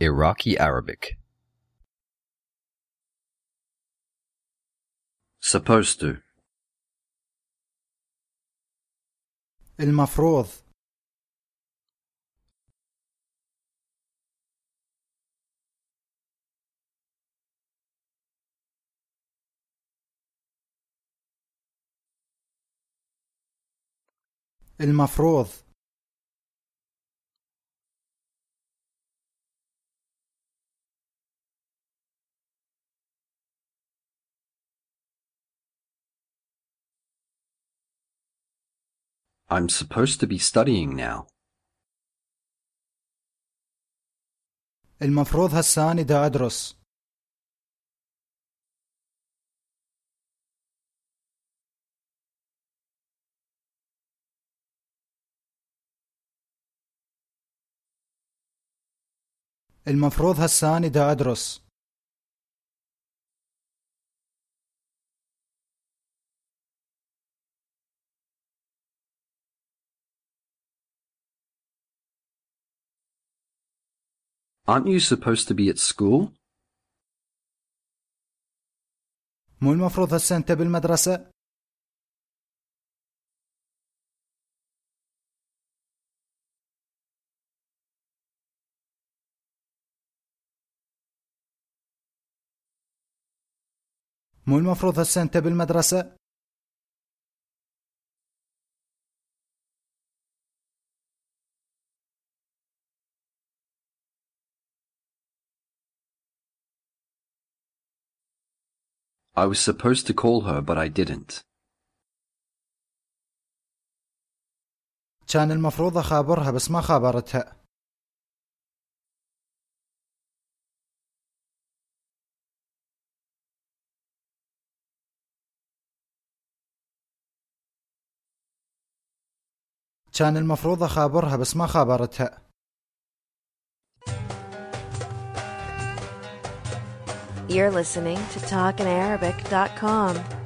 Iraqi Arabic. Supposed to. المفروض المفروض I'm supposed to be studying now. المفروض هسان دا أدرس المفروض هسان دا أدرس Aren't you supposed to be at school? مو المفروض هسه أنت بالمدرسة مو المفروض هسه أنت بالمدرسة I was supposed to call her, but I didn't. كان المفروض أخابرها بس ما خابرتها كان المفروض أخابرها بس ما خابرتها You're listening to TalkinArabic.com.